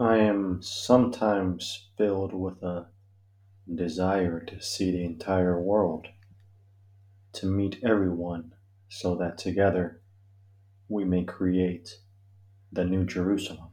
I am sometimes filled with a desire to see the entire world, to meet everyone so that together we may create the New Jerusalem.